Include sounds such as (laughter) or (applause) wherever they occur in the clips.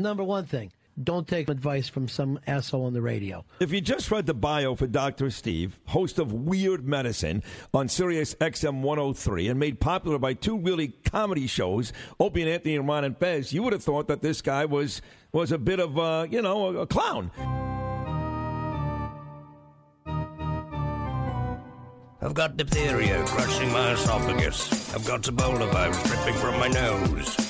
Number one thing don't take advice from some asshole on the radio. If you just read the bio for Dr. Steve, host of Weird Medicine on Sirius XM 103 and made popular by two really comedy shows, Opie and Anthony and Ron and Fez, you would have thought that this guy was was a bit of a, you know, a, a clown. I've got diphtheria crushing my esophagus. I've got Ebola virus dripping from my nose.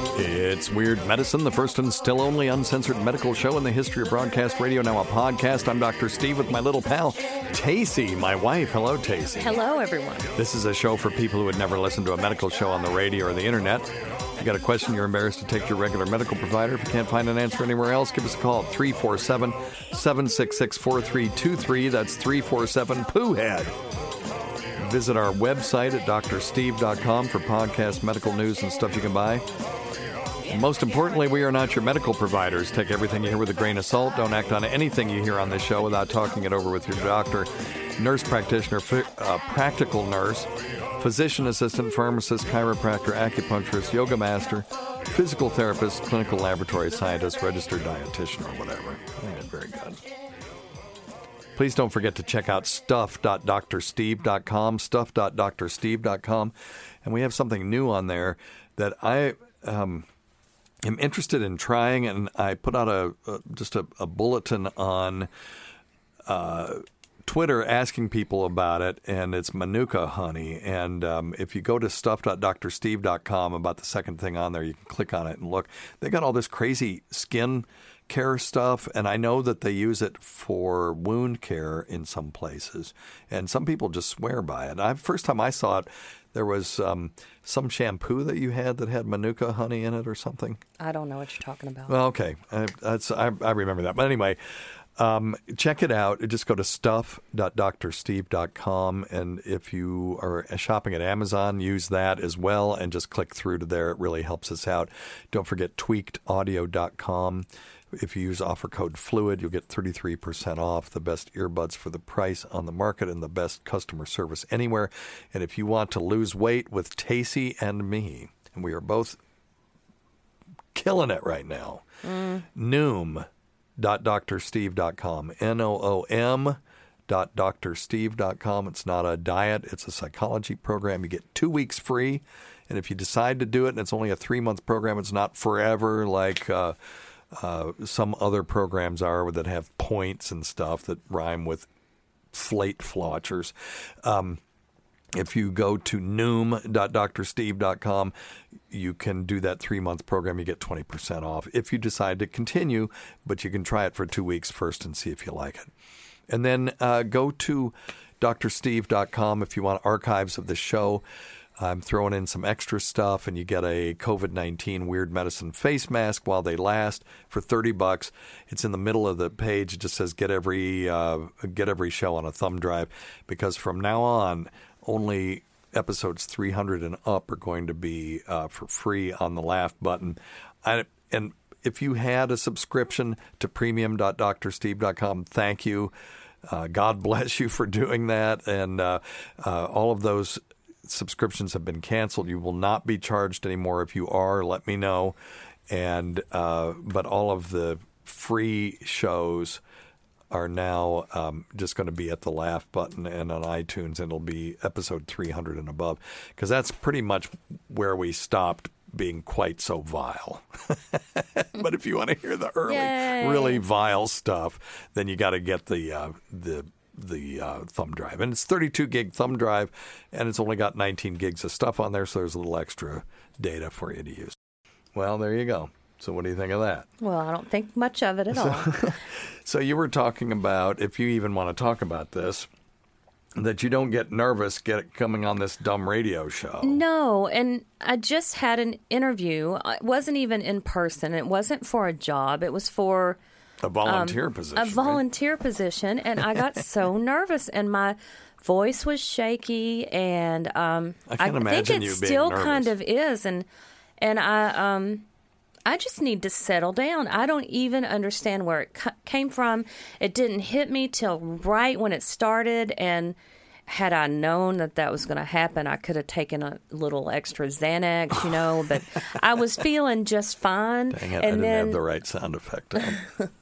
It's Weird Medicine, the first and still only uncensored medical show in the history of broadcast radio, now a podcast. I'm Dr. Steve with my little pal, Tacie, my wife. Hello, Tacie. Hello, everyone. This is a show for people who would never listen to a medical show on the radio or the internet. You got a question you're embarrassed to take to your regular medical provider. If you can't find an answer anywhere else, give us a call at 347 766 4323. That's 347 Pooh Head. Visit our website at drsteve.com for podcast, medical news, and stuff you can buy. And most importantly, we are not your medical providers. Take everything you hear with a grain of salt. Don't act on anything you hear on this show without talking it over with your doctor, nurse practitioner, uh, practical nurse, physician assistant, pharmacist, chiropractor, acupuncturist, yoga master, physical therapist, clinical laboratory scientist, registered dietitian, or whatever. It's very good. Please don't forget to check out stuff.drsteve.com, stuff.drsteve.com. And we have something new on there that I um, am interested in trying. And I put out a, a just a, a, bulletin on uh, Twitter asking people about it, and it's Manuka honey. And um, if you go to stuff.drsteve.com, about the second thing on there, you can click on it and look. They got all this crazy skin care stuff, and I know that they use it for wound care in some places, and some people just swear by it. I first time I saw it, there was um, some shampoo that you had that had manuka honey in it or something. I don't know what you're talking about. Well, okay, I, that's I, I remember that, but anyway. Um, check it out. Just go to stuff.drsteve.com. And if you are shopping at Amazon, use that as well and just click through to there. It really helps us out. Don't forget tweakedaudio.com. If you use offer code FLUID, you'll get 33% off, the best earbuds for the price on the market, and the best customer service anywhere. And if you want to lose weight with Tacie and me, and we are both killing it right now, mm. noom.drsteve.com. N O O M dot drsteve.com. It's not a diet, it's a psychology program. You get two weeks free. And if you decide to do it and it's only a three month program, it's not forever like. Uh, uh, some other programs are that have points and stuff that rhyme with flate flotchers. Um, if you go to noom.drsteve.com, you can do that three month program. You get 20% off if you decide to continue, but you can try it for two weeks first and see if you like it. And then uh, go to drsteve.com if you want archives of the show. I'm throwing in some extra stuff, and you get a COVID 19 Weird Medicine face mask while they last for 30 bucks. It's in the middle of the page. It just says get every, uh, get every show on a thumb drive because from now on, only episodes 300 and up are going to be uh, for free on the laugh button. I, and if you had a subscription to premium.drsteve.com, thank you. Uh, God (laughs) bless you for doing that. And uh, uh, all of those subscriptions have been canceled. You will not be charged anymore. If you are, let me know. And uh, but all of the free shows are now um, just going to be at the laugh button and on iTunes, and it'll be episode 300 and above because that's pretty much where we stopped being quite so vile. (laughs) but if you want to hear the early, Yay. really vile stuff, then you got to get the uh, the the uh, thumb drive, and it's 32 gig thumb drive, and it's only got 19 gigs of stuff on there, so there's a little extra data for you to use. Well, there you go. So, what do you think of that? Well, I don't think much of it at (laughs) all. So you were talking about, if you even want to talk about this, that you don't get nervous get coming on this dumb radio show. no, and I just had an interview. It wasn't even in person. It wasn't for a job. It was for A volunteer position. a right? volunteer position, and I got so (laughs) nervous, and my voice was shaky, and um, I can't think imagine it you being still nervous. kind of is, and and I um. I just need to settle down. I don't even understand where it cu- came from. It didn't hit me till right when it started, and had I known that that was going to happen, I could have taken a little extra Xanax, you know. But (laughs) I was feeling just fine. Dang it, and I didn't then have the right sound effect. (laughs)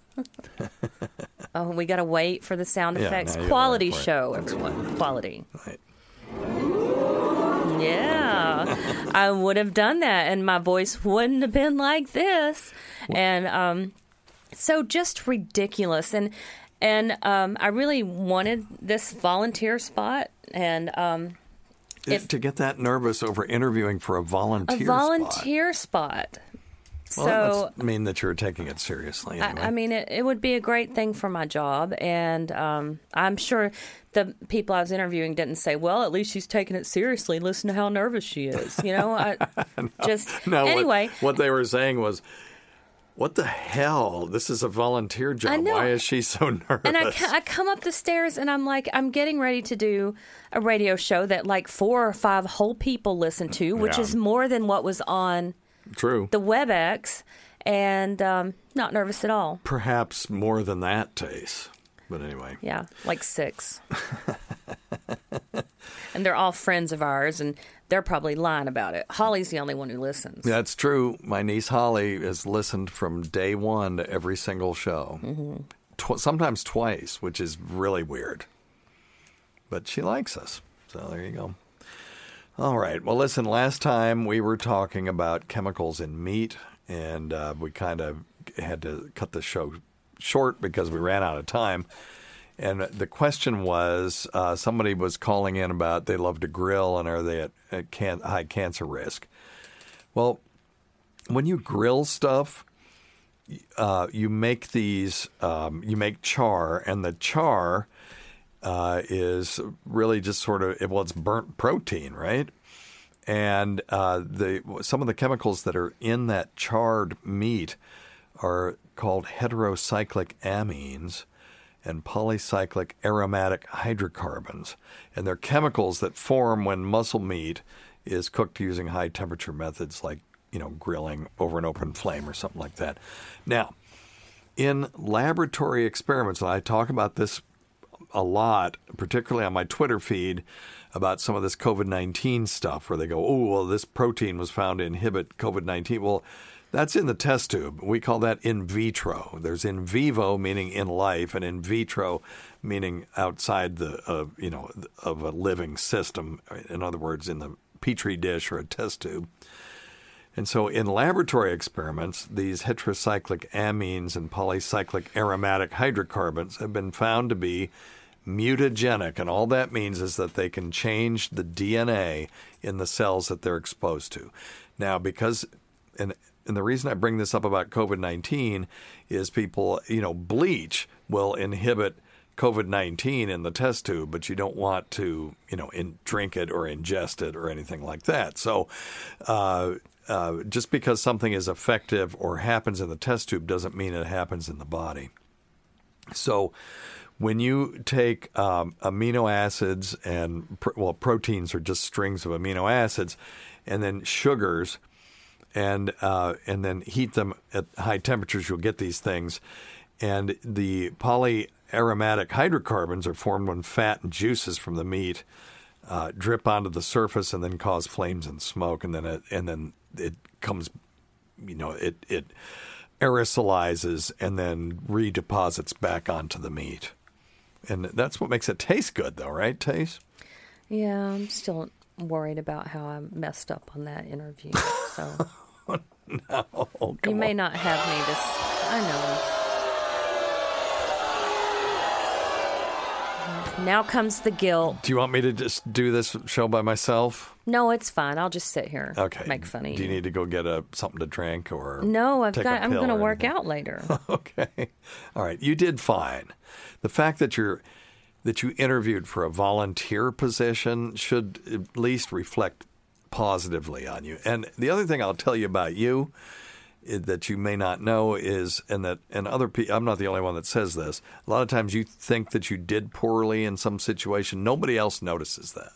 (laughs) Oh, we got to wait for the sound Yeah, effects. Quality wait for it. show, everyone. Quality. Right. Yeah. I would have done that and my voice wouldn't have been like this. And um so just ridiculous and and um I really wanted this volunteer spot and um If- to get that nervous over interviewing for a a volunteer volunteer spot. spot. Well, so that mean that you're taking it seriously. Anyway. I, I mean, it, it would be a great thing for my job, and um, I'm sure the people I was interviewing didn't say, "Well, at least she's taking it seriously. Listen to how nervous she is." You know, I (laughs) just no, what- anyway. what, they were saying was, "What the hell? This is a volunteer job. Why is she so nervous?" And I, I come up the stairs and I'm like, I'm getting ready to do a radio show that like four or five whole people listen to, which Yeah. is more than what was on True. the WebEx, and um, not nervous at all. Perhaps more than that, Tace. But anyway. Yeah, like six. (laughs) and they're all friends of ours, and they're probably lying about it. Holly's the only one who listens. That's true. My niece Holly has listened from day one to every single show, Tw- sometimes twice, which is really weird. But she likes us. So there you go. All right. Well, listen, last time we were talking about chemicals in meat, and uh, we kind of had to cut the show short because we ran out of time. And the question was uh, somebody was calling in about they love to grill and are they at, at can- high cancer risk? Well, when you grill stuff, uh, you make these, um, you make char, and the char uh, is really just sort of well, it's burnt protein, right? And uh, the some of the chemicals that are in that charred meat are called heterocyclic amines and polycyclic aromatic hydrocarbons, and they're chemicals that form when muscle meat is cooked using high temperature methods like you know grilling over an open flame or something like that. Now, in laboratory experiments, and I talk about this a lot, particularly on my Twitter feed, about some of this COVID 19 stuff where they go, oh, well, this protein was found to inhibit COVID 19. Well, that's in the test tube. We call that in vitro. There's in vivo, meaning in life, and in vitro, meaning outside the, uh, you know, of a living system. In other words, in the petri dish or a test tube. And so, in laboratory experiments, these heterocyclic amines and polycyclic aromatic hydrocarbons have been found to be mutagenic. And all that means is that they can change the DNA in the cells that they're exposed to. Now, because, and, and the reason I bring this up about COVID 19 is people, you know, bleach will inhibit COVID 19 in the test tube, but you don't want to, you know, in, drink it or ingest it or anything like that. So, uh, uh, just because something is effective or happens in the test tube doesn't mean it happens in the body. So, when you take um, amino acids and pr- well, proteins are just strings of amino acids, and then sugars, and uh, and then heat them at high temperatures, you'll get these things. And the polyaromatic hydrocarbons are formed when fat and juices from the meat uh, drip onto the surface and then cause flames and smoke, and then it and then it comes, you know, it it aerosolizes and then redeposits back onto the meat. And that's what makes it taste good, though, right? Taste. Yeah, I'm still worried about how I messed up on that interview. So (laughs) Oh, you may not have me this. I know. Now comes the guilt. Do you want me to just do this show by myself? No, it's fine. I'll just sit here. Okay. Make fun of Do you need to go get a something to drink or no, I've got. I'm going to work anything? out later. (laughs) Okay. All right. You did fine. The fact that you're that you interviewed for a volunteer position should at least reflect positively on you. And the other thing I'll tell you about you that you may not know is and that and other people I'm not the only one that says this. A lot of times you think that you did poorly in some situation. Nobody else notices that.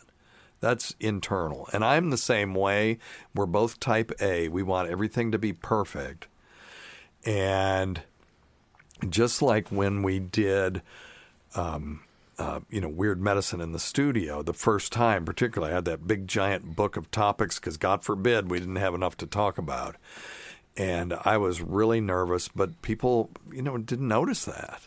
That's internal. And I'm the same way. We're both type A. We want everything to be perfect. And just like when we did um, uh, you know weird medicine in the studio the first time particularly i had that big giant book of topics because god forbid we didn't have enough to talk about and i was really nervous but people you know didn't notice that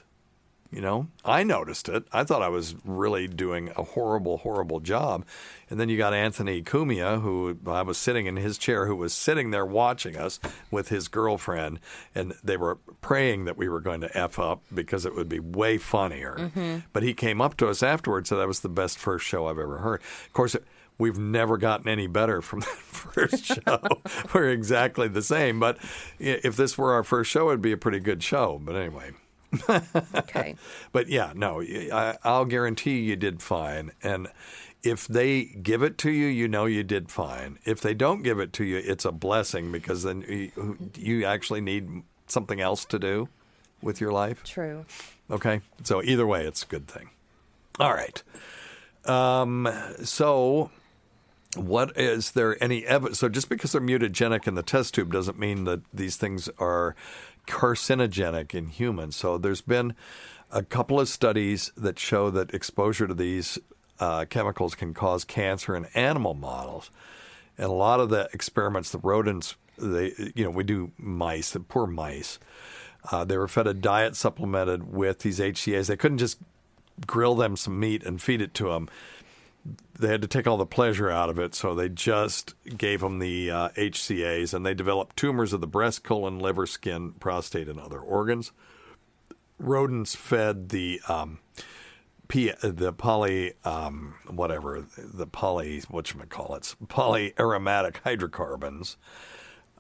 you know, I noticed it. I thought I was really doing a horrible, horrible job. And then you got Anthony Cumia, who I was sitting in his chair, who was sitting there watching us with his girlfriend. And they were praying that we were going to F up because it would be way funnier. Mm-hmm. But he came up to us afterwards and said that was the best first show I've ever heard. Of course, We've never gotten any better from (laughs) that first show. (laughs) We're exactly the same. But if this were our first show, it'd be a pretty good show. But anyway. Okay. (laughs) But yeah, no, I, I'll guarantee you did fine. And if they give it to you, you know you did fine. If they don't give it to you, it's a blessing because then you, you actually need something else to do with your life. True. Okay, so either way, it's a good thing. All right. Um, so, what is there any evidence? So, just because they're mutagenic in the test tube doesn't mean that these things are carcinogenic in humans. So, there's been a couple of studies that show that exposure to these uh, chemicals can cause cancer in animal models. And a lot of the experiments, the rodents, they, you know, we do mice, the poor mice. Uh, they were fed a diet supplemented with these HCAs. They couldn't just grill them some meat and feed it to them. They had to take all the pleasure out of it, so they just gave them the uh, HCAs, and they developed tumors of the breast, colon, liver, skin, prostate, and other organs. Rodents fed the um, P, the poly, um, whatever, the poly, whatchamacallits, polyaromatic hydrocarbons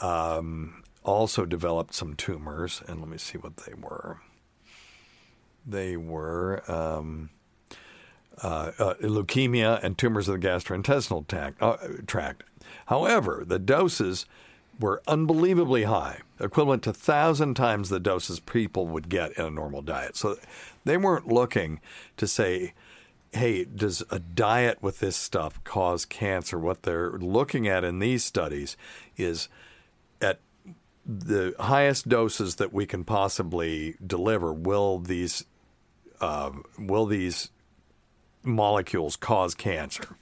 um, also developed some tumors. And let me see what they were. They were um, Uh, uh, leukemia and tumors of the gastrointestinal tract, uh, tract. However, the doses were unbelievably high, equivalent to thousand times the doses people would get in a normal diet. So they weren't looking to say, hey, does a diet with this stuff cause cancer? What they're looking at in these studies is at the highest doses that we can possibly deliver, will these uh, will these molecules cause cancer?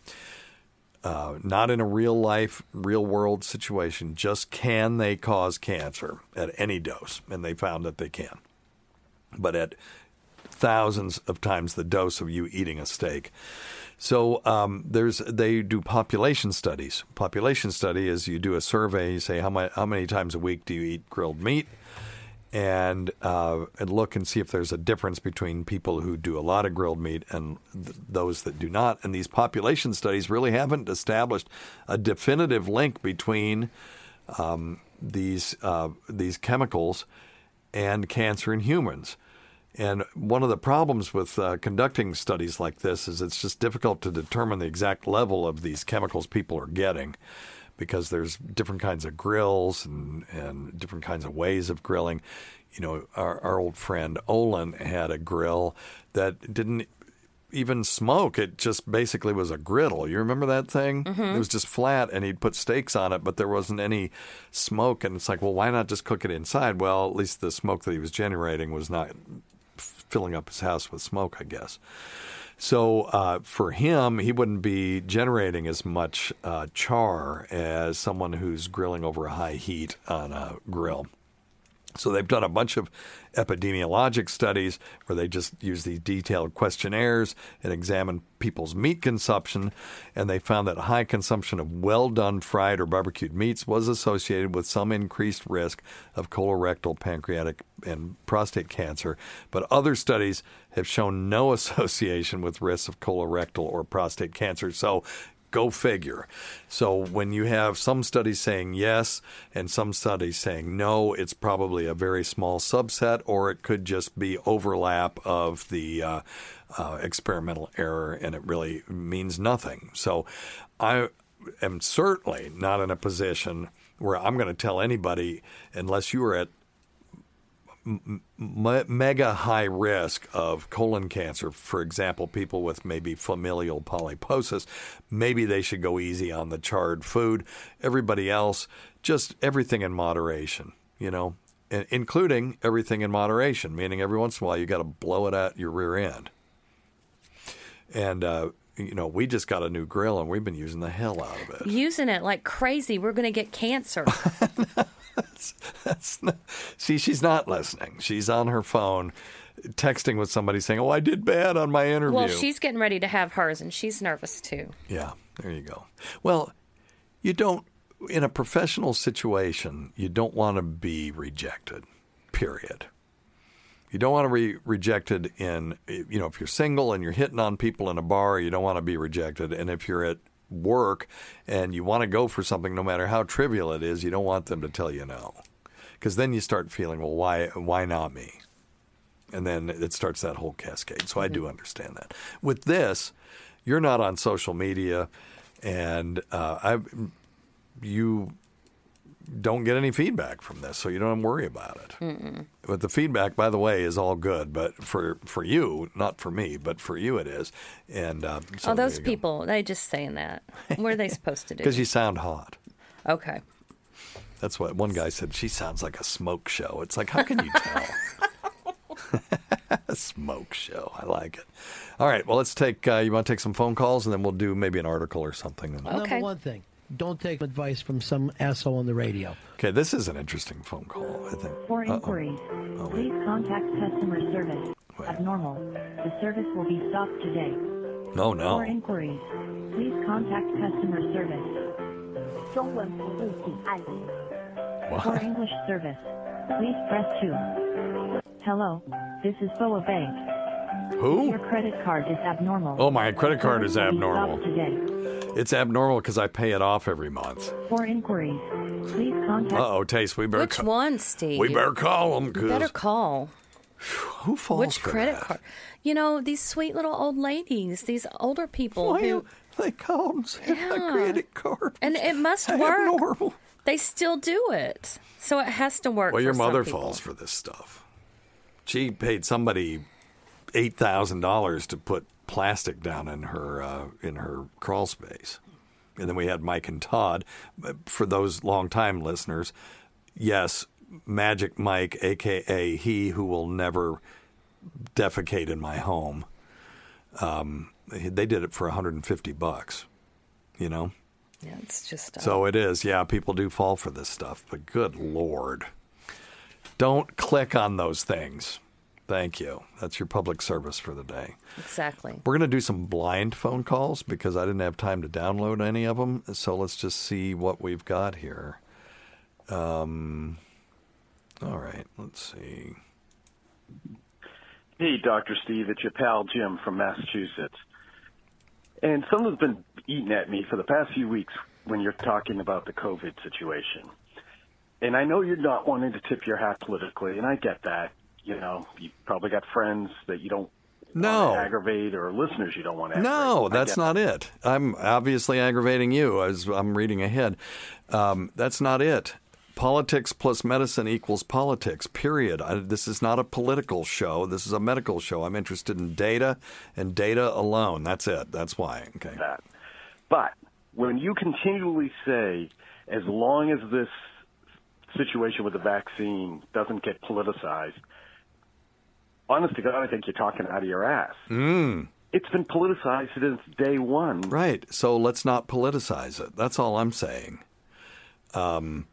Uh, not in a real life, real world situation. Just can they cause cancer at any dose? And they found that they can. But at thousands of times the dose of you eating a steak. So um, there's they do population studies. Population study is you do a survey. You say how many how many times a week do you eat grilled meat, and uh, and look and see if there's a difference between people who do a lot of grilled meat and th- those that do not. And these population studies really haven't established a definitive link between um, these uh, these chemicals and cancer in humans. And one of the problems with uh, conducting studies like this is it's just difficult to determine the exact level of these chemicals people are getting because there's different kinds of grills and, and different kinds of ways of grilling. You know, our, our old friend Olin had a grill that didn't even smoke. It just basically was a griddle. You remember that thing? Mm-hmm. It was just flat, and he'd put steaks on it, but there wasn't any smoke. And it's like, well, why not just cook it inside? Well, at least the smoke that he was generating was not filling up his house with smoke, I guess. So uh, for him, he wouldn't be generating as much uh, char as someone who's grilling over a high heat on a grill. So they've done a bunch of epidemiologic studies where they just use these detailed questionnaires and examine people's meat consumption, and they found that high consumption of well done fried or barbecued meats was associated with some increased risk of colorectal, pancreatic, and prostate cancer. But other studies have shown no (laughs) association with risks of colorectal or prostate cancer. So Go figure. So when you have some studies saying yes and some studies saying no, it's probably a very small subset, or it could just be overlap of the uh, uh, experimental error, and it really means nothing. So I am certainly not in a position where I'm going to tell anybody, unless you are at m- mega high risk of colon cancer, for example, people with maybe familial polyposis, maybe they should go easy on the charred food. Everybody else, just everything in moderation, you know, including everything in moderation, meaning every once in a while you got to blow it out your rear end. And, uh, you know, we just got a new grill and we've been using the hell out of it. Using it like crazy. We're going to get cancer. (laughs) that's, that's not, see, she's not listening. She's on her phone texting with somebody saying, "Oh, I did bad on my interview." Well, she's getting ready to have hers, and she's nervous too. Yeah, there you go. Well, you don't in a professional situation, you don't want to be rejected. Period. You don't want to be rejected in, you know, if you're single and you're hitting on people in a bar, you don't want to be rejected. And if you're at work and you want to go for something no matter how trivial it is, you don't want them to tell you no. Because then you start feeling, well, why why not me? And then it starts that whole cascade. So I do understand that. With this, you're not on social media, and uh, I, you don't get any feedback from this, so you don't worry about it. Mm-mm. But the feedback, by the way, is all good. But for for you, not for me, but for you, it is. And uh, so oh, those people, they just saying that. What are they supposed to do? (laughs) Because you sound hot. Okay. That's what one guy said. She sounds like a smoke show. It's like, how can you tell? a (laughs) smoke show. I like it. All right. Well, let's take. Uh, you want to take some phone calls, and then we'll do maybe an article or something. Okay. Number one thing don't take advice from some asshole on the radio. Okay, this is an interesting phone call, I think. For Uh-oh. inquiries, oh, please contact customer service. Wait. Abnormal. The service will be stopped today. No, no. For inquiries, please contact customer service. What? For English service, please press 2. Hello, this is Boa Bank. Who? Your credit card is abnormal. Oh, my credit card is abnormal. Today. It's abnormal because I pay it off every month. For inquiries, please contact. Uh oh, Taste. We better. Which ca- one, Steve? We better call them. Cause better call. Who falls Which for credit that? card? You know these sweet little old ladies, these older people Why who they call them Yeah. credit card, and it must work. abnormal. They still do it, so it has to work. Well, for your mother people. falls for this stuff. She paid somebody eight thousand dollars to put plastic down in her uh, in her crawl space, and then we had Mike and Todd. For those longtime listeners, yes, Magic Mike, aka he who will never defecate in my home. Um, they did it for 150 bucks. You know. Yeah, it's just uh, So it is. Yeah, people do fall for this stuff, but good lord. Don't click on those things. Thank you. That's your public service for the day. exactly. We're going to do some blind phone calls because I didn't have time to download any of them. So let's just see what we've got here. Um, all right, let's see. Hey, Dr. Steve, it's your pal Jim from Massachusetts. And someone's been eating at me for the past few weeks when you're talking about the COVID situation. And I know you're not wanting to tip your hat politically, and I get that. You know, you probably got friends that you don't No. want to aggravate or listeners you don't want to aggravate. No, that's not it. I'm obviously aggravating you as I'm reading ahead. Um, that's not it. Politics plus medicine equals politics, period. I, this is not a political show. This is a medical show. I'm interested in data and data alone. That's it. That's why. Okay. that. But when you continually say, as long as this situation with the vaccine doesn't get politicized, honest to God, I think you're talking out of your ass. Mm. It's been politicized since day one. Right. So let's not politicize it. That's all I'm saying. Um,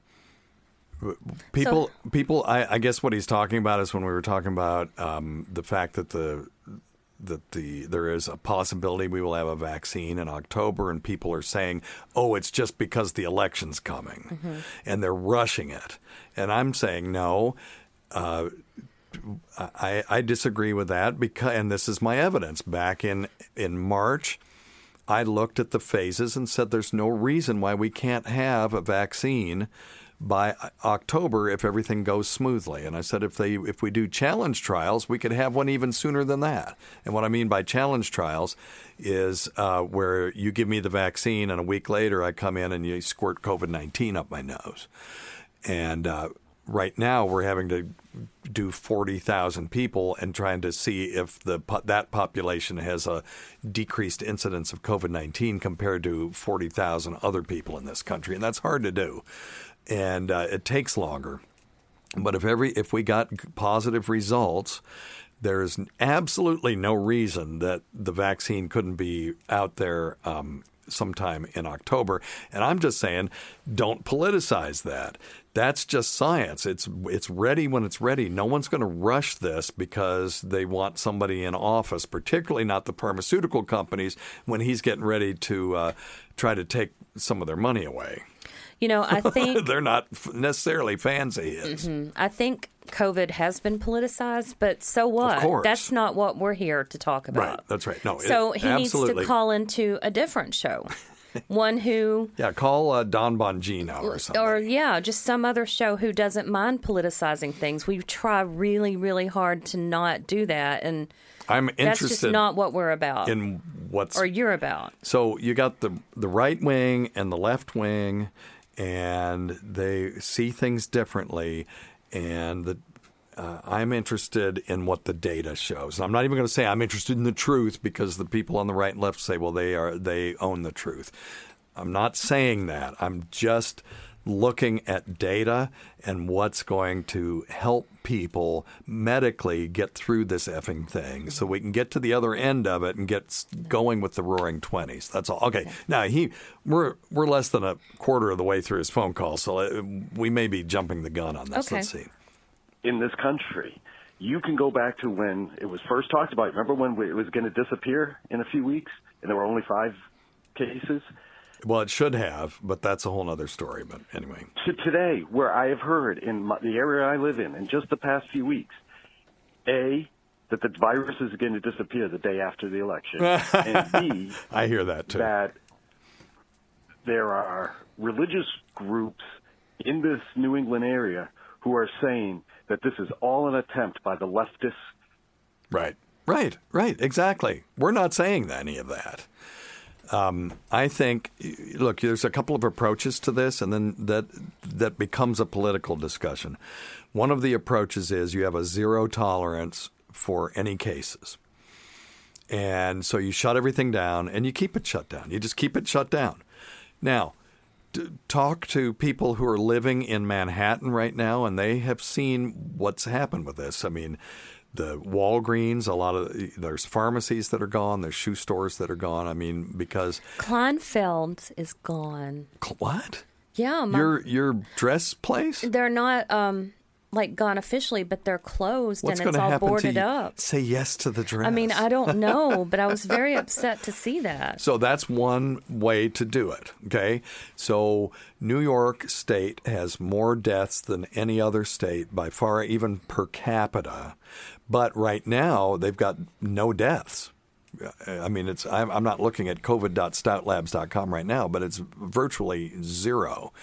People, people. I, I guess what he's talking about is when we were talking about um, the fact that the that the there is a possibility we will have a vaccine in October, and people are saying, "Oh, it's just because the election's coming," and they're rushing it. And I'm saying no. Uh, I, I disagree with that because, and this is my evidence. Back in in March, I looked at the phases and said, "There's no reason why we can't have a vaccine." By October, if everything goes smoothly, and I said if they if we do challenge trials, we could have one even sooner than that. And what I mean by challenge trials is uh, where you give me the vaccine, and a week later I come in and you squirt COVID nineteen up my nose. And uh, right now we're having to do 40,000 people and trying to see if the that population has a decreased incidence of COVID-19 compared to 40,000 other people in this country and that's hard to do. And uh, it takes longer. But if every if we got positive results there's absolutely no reason that the vaccine couldn't be out there um, sometime in October. And I'm just saying, don't politicize that. That's just science. It's it's ready when it's ready. No one's going to rush this because they want somebody in office, particularly not the pharmaceutical companies when he's getting ready to uh, try to take some of their money away. You know, I (laughs) think They're not necessarily fans of his. I think COVID has been politicized, but so what? course. That's not what we're here to talk about. Right. That's right. No. So it, he needs to call into a different show, (laughs) one who, Yeah, call uh, Dan Bongino or something. or yeah, just some other show who doesn't mind politicizing things. We try really, really hard to not do that, and I'm interested. that's just not what we're about, in what's or you're about. So you got the the right wing and the left wing, and they see things differently. And the uh, I'm interested in what the data shows. I'm not even going to say I'm interested in the truth because the people on the right and left say, well, they are they own the truth. I'm not saying that. I'm just looking at data and what's going to help people medically get through this effing thing so we can get to the other end of it and get going with the roaring 20s that's all okay now he we're we're less than a quarter of the way through his phone call so uh, we may be jumping the gun on this Okay. let's see in this country. You can go back to when it was first talked about. Remember when it was going to disappear in a few weeks, and there were only five cases. Well it should have but that's a whole other story but anyway To today, where I have heard in my, the area I live in, in just the past few weeks, a that the virus is going to disappear the day after the election, (laughs) and b i hear that too that there are religious groups in this New England area who are saying that this is all an attempt by the leftists Right, right, right. Exactly. We're not saying any of that. Um, I think, look, there's a couple of approaches to this, and then that that becomes a political discussion. One of the approaches is you have a zero tolerance for any cases, and so you shut everything down, and you keep it shut down. You just keep it shut down. Now, talk to people who are living in Manhattan right now, and they have seen what's happened with this. I mean, the Walgreens, a lot of there's pharmacies that are gone, there's shoe stores that are gone. I mean, because Kleinfeld is gone. what? Yeah, my, Your your dress place? they're not um like gone officially, but they're closed What's and it's all boarded up. Say yes to the dress. I mean, I don't know, but I was very upset to see that. So that's one way to do it. Okay. So New York State has more deaths than any other state by far, even per capita. But right now, they've got no deaths. I mean, it's I'm, not looking at covid.stoutlabs.com right now, but it's virtually zero.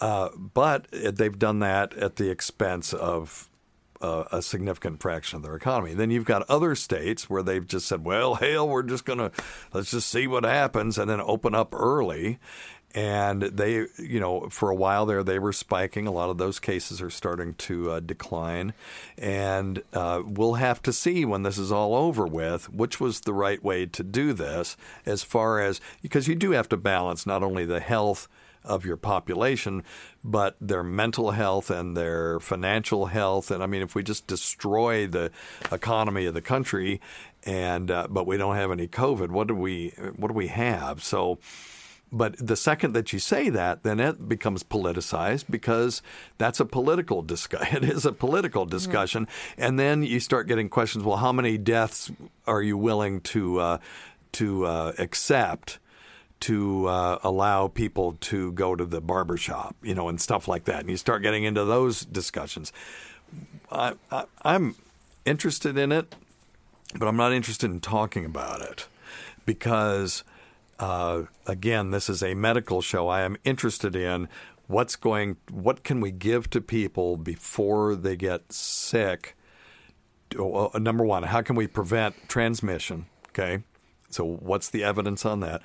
Uh, but they've done that at the expense of uh, a significant fraction of their economy. Then you've got other states where they've just said, "Well, hell, we're just to let's just see what happens," and then open up early. And they, you know, for a while there, they were spiking. A lot of those cases are starting to uh, decline, and uh, we'll have to see when this is all over with which was the right way to do this. As far as because you do have to balance not only the health of your population, but their mental health and their financial health. And I mean, if we just destroy the economy of the country, and uh, but we don't have any COVID, what do we what do we have? So. But the second that you say that, then it becomes politicized because that's a political discussion. (laughs) It is a political discussion, and then you start getting questions. Well, how many deaths are you willing to uh, to uh, accept? to uh, allow people to go to the barber shop, you know, and stuff like that. And you start getting into those discussions. I, I, I'm interested in it, but I'm not interested in talking about it because, uh, again, this is a medical show. I am interested in what's going, what can we give to people before they get sick. Number one, how can we prevent transmission? Okay, so what's the evidence on that?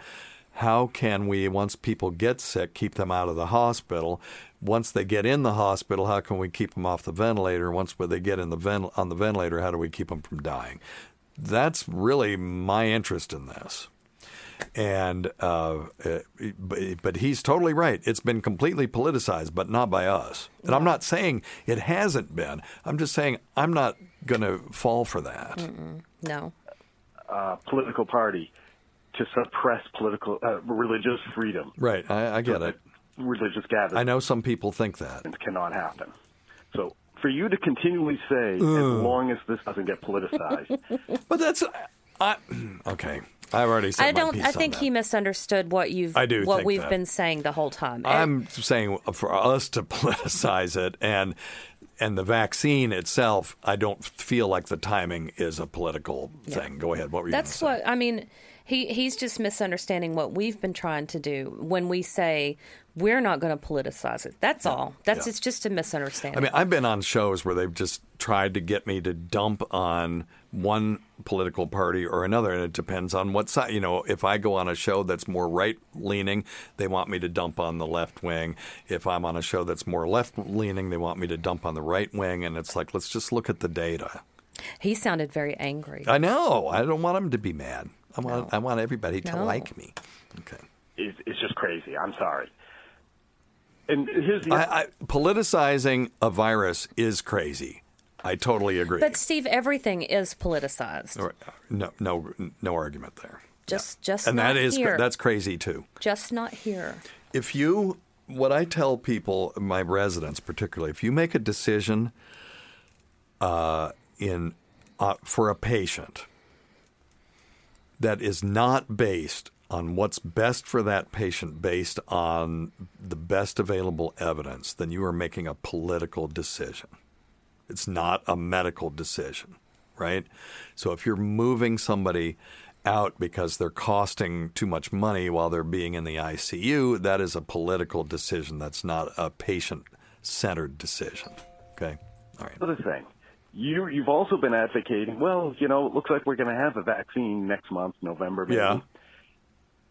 how can we, once people get sick, keep them out of the hospital? Once they get in the hospital, how can we keep them off the ventilator? Once they get in the ven- on the ventilator, how do we keep them from dying? That's really my interest in this. And uh, but he's totally right. It's been completely politicized, but not by us. And I'm not saying it hasn't been. I'm just saying I'm not going to fall for that. Mm-mm. No. Uh, political party to suppress political uh, religious freedom. Right, I, I get so it. Religious gatherings. I know some people think that it cannot happen. So for you to continually say, Ugh. as long as this doesn't get politicized, (laughs) but that's I, (clears throat) okay. I've already said I don't. I think he misunderstood what you've. I do. What we've that. been saying the whole time. I'm and, saying for us to (laughs) politicize it and and the vaccine itself, I don't feel like the timing is a political yeah. thing. Go ahead. What were you? That's what I mean. He he's just misunderstanding what we've been trying to do when we say we're not going to politicize it. That's all. That's yeah. it's just a misunderstanding. I mean, I've been on shows where they've just tried to get me to dump on one political party or another, and it depends on what side. You know, if I go on a show that's more right leaning, they want me to dump on the left wing. If I'm on a show that's more left leaning, they want me to dump on the right wing. And it's like, let's just look at the data. He sounded very angry. I know. I don't want him to be mad. I want no. I want everybody to no. like me. Okay. It's, it's just crazy. I'm sorry. And here's the I, I, politicizing a virus is crazy. I totally agree. But Steve, everything is politicized. No, no, no argument there. Just, yeah. just, and that is here. that's crazy too. Just not here. If you, what I tell people, my residents particularly, if you make a decision uh, in uh, for a patient that is not based on what's best for that patient based on the best available evidence, then you are making a political decision. It's not a medical decision, right? So if you're moving somebody out because they're costing too much money while they're being in the ICU, that is a political decision. That's not a patient centered decision. Okay? All right. Other thing you you've also been advocating. Well, you know, it looks like we're going to have a vaccine next month, November. Maybe. Yeah.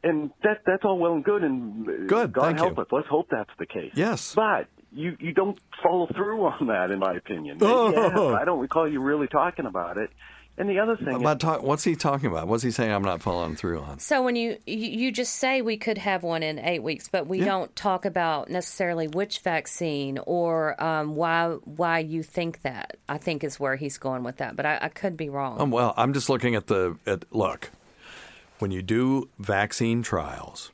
And that that's all well and good, and good. God Thank help you. us. Let's hope that's the case. Yes. But you you don't follow through on that, in my opinion. (laughs) Oh. I don't recall you really talking about it. And the other thing, about talk, what's he talking about? What's he saying? I'm not following through on. So when you you just say we could have one in eight weeks, but we yeah. don't talk about necessarily which vaccine or um, why why you think that. I think is where he's going with that, but I, I could be wrong. Um, well, I'm just looking at the at look when you do vaccine trials.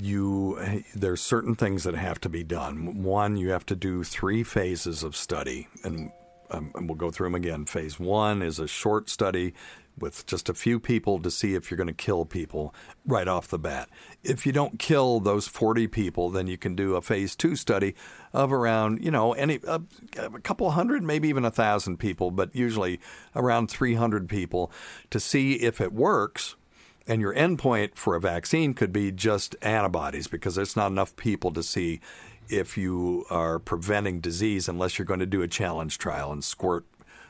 You there's certain things that have to be done. One, you have to do three phases of study, and um, and we'll go through them again. Phase one is a short study with just a few people to see if you're going to kill people right off the bat. If you don't kill those 40 people, then you can do a phase two study of around, you know, any a, a couple hundred, maybe even a thousand people, but usually around 300 people to see if it works. And your endpoint for a vaccine could be just antibodies because there's not enough people to see if you are preventing disease unless you're going to do a challenge trial and squirt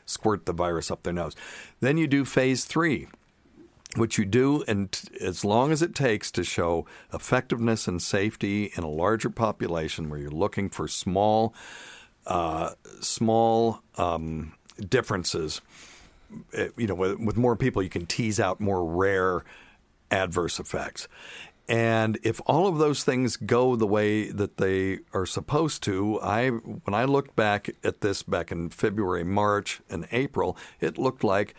squirt the virus up their nose. Then you do phase three, which you do and as long as it takes to show effectiveness and safety in a larger population where you're looking for small uh, small um, differences. Eh, you know, with, with more people, you can tease out more rare adverse effects. And if all of those things go the way that they are supposed to, I when I looked back at this back in February, March, and April, it looked like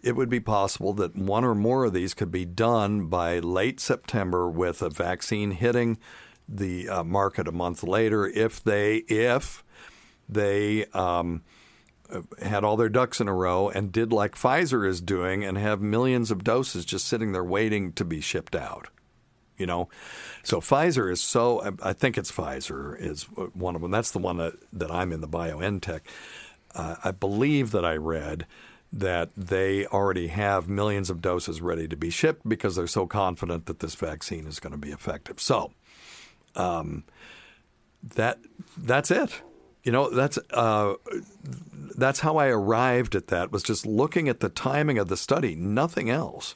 it would be possible that one or more of these could be done by late September with a vaccine hitting the uh, market a month later if they if they um, had all their ducks in a row and did like Pfizer is doing and have millions of doses just sitting there waiting to be shipped out. You know, so Pfizer is so. I think it's Pfizer is one of them. That's the one that, that I'm in the BioNTech. Uh, I believe that I read that they already have millions of doses ready to be shipped because they're so confident that this vaccine is going to be effective. So, um, that that's it. You know, that's uh, that's how I arrived at that. Was just looking at the timing of the study, nothing else.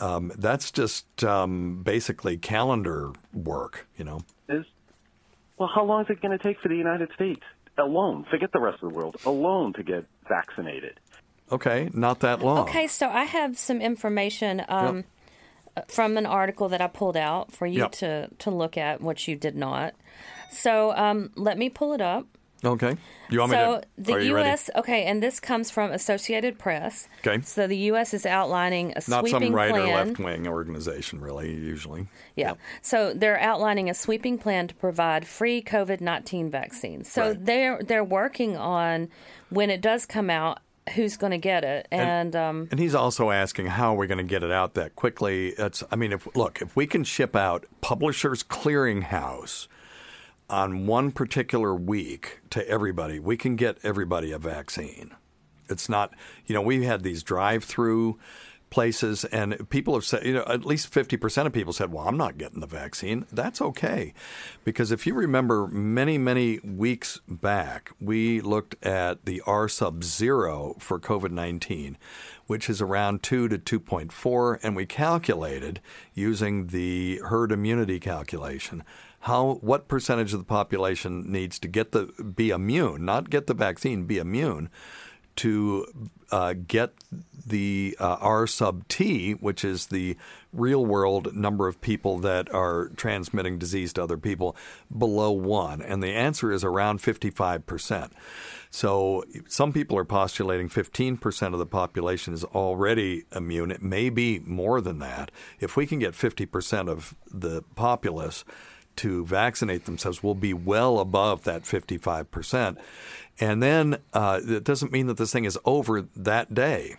Um, that's just um, basically calendar work. You know. Is well, how long is it going to take for the United States alone? Forget the rest of the world alone to get vaccinated. Okay, not that long. Okay, so I have some information um, yep. from an article that I pulled out for you yep. to, to look at, which you did not. So um, let me pull it up. Okay. You want so me to? the U.S. Ready? Okay, and this comes from Associated Press. Okay. So the U.S. is outlining a sweeping plan. not sweeping some right plan. or left wing organization, really. Usually. Yeah. Yep. So they're outlining a sweeping plan to provide free COVID nineteen vaccines. So right. they're they're working on when it does come out who's going to get it and and, um, and, he's also asking how are we going to get it out that quickly it's i mean if look if we can ship out publishers clearinghouse on one particular week to everybody we can get everybody a vaccine it's not you know we've had these drive through places, and people have said, you know, at least 50% of people said, well, I'm not getting the vaccine. That's okay. Because if you remember many, many weeks back, we looked at the R sub zero for COVID 19, which is around 2 to 2.4, and we calculated using the herd immunity calculation how what percentage of the population needs to get the be immune, not get the vaccine, be immune to uh, get the uh, R sub T, which is the real world number of people that are transmitting disease to other people, below one. And the answer is around 55%. So some people are postulating 15% of the population is already immune. It may be more than that. If we can get 50% of the populace to vaccinate themselves, we'll be well above that 55%. And then uh, it doesn't mean that this thing is over that day.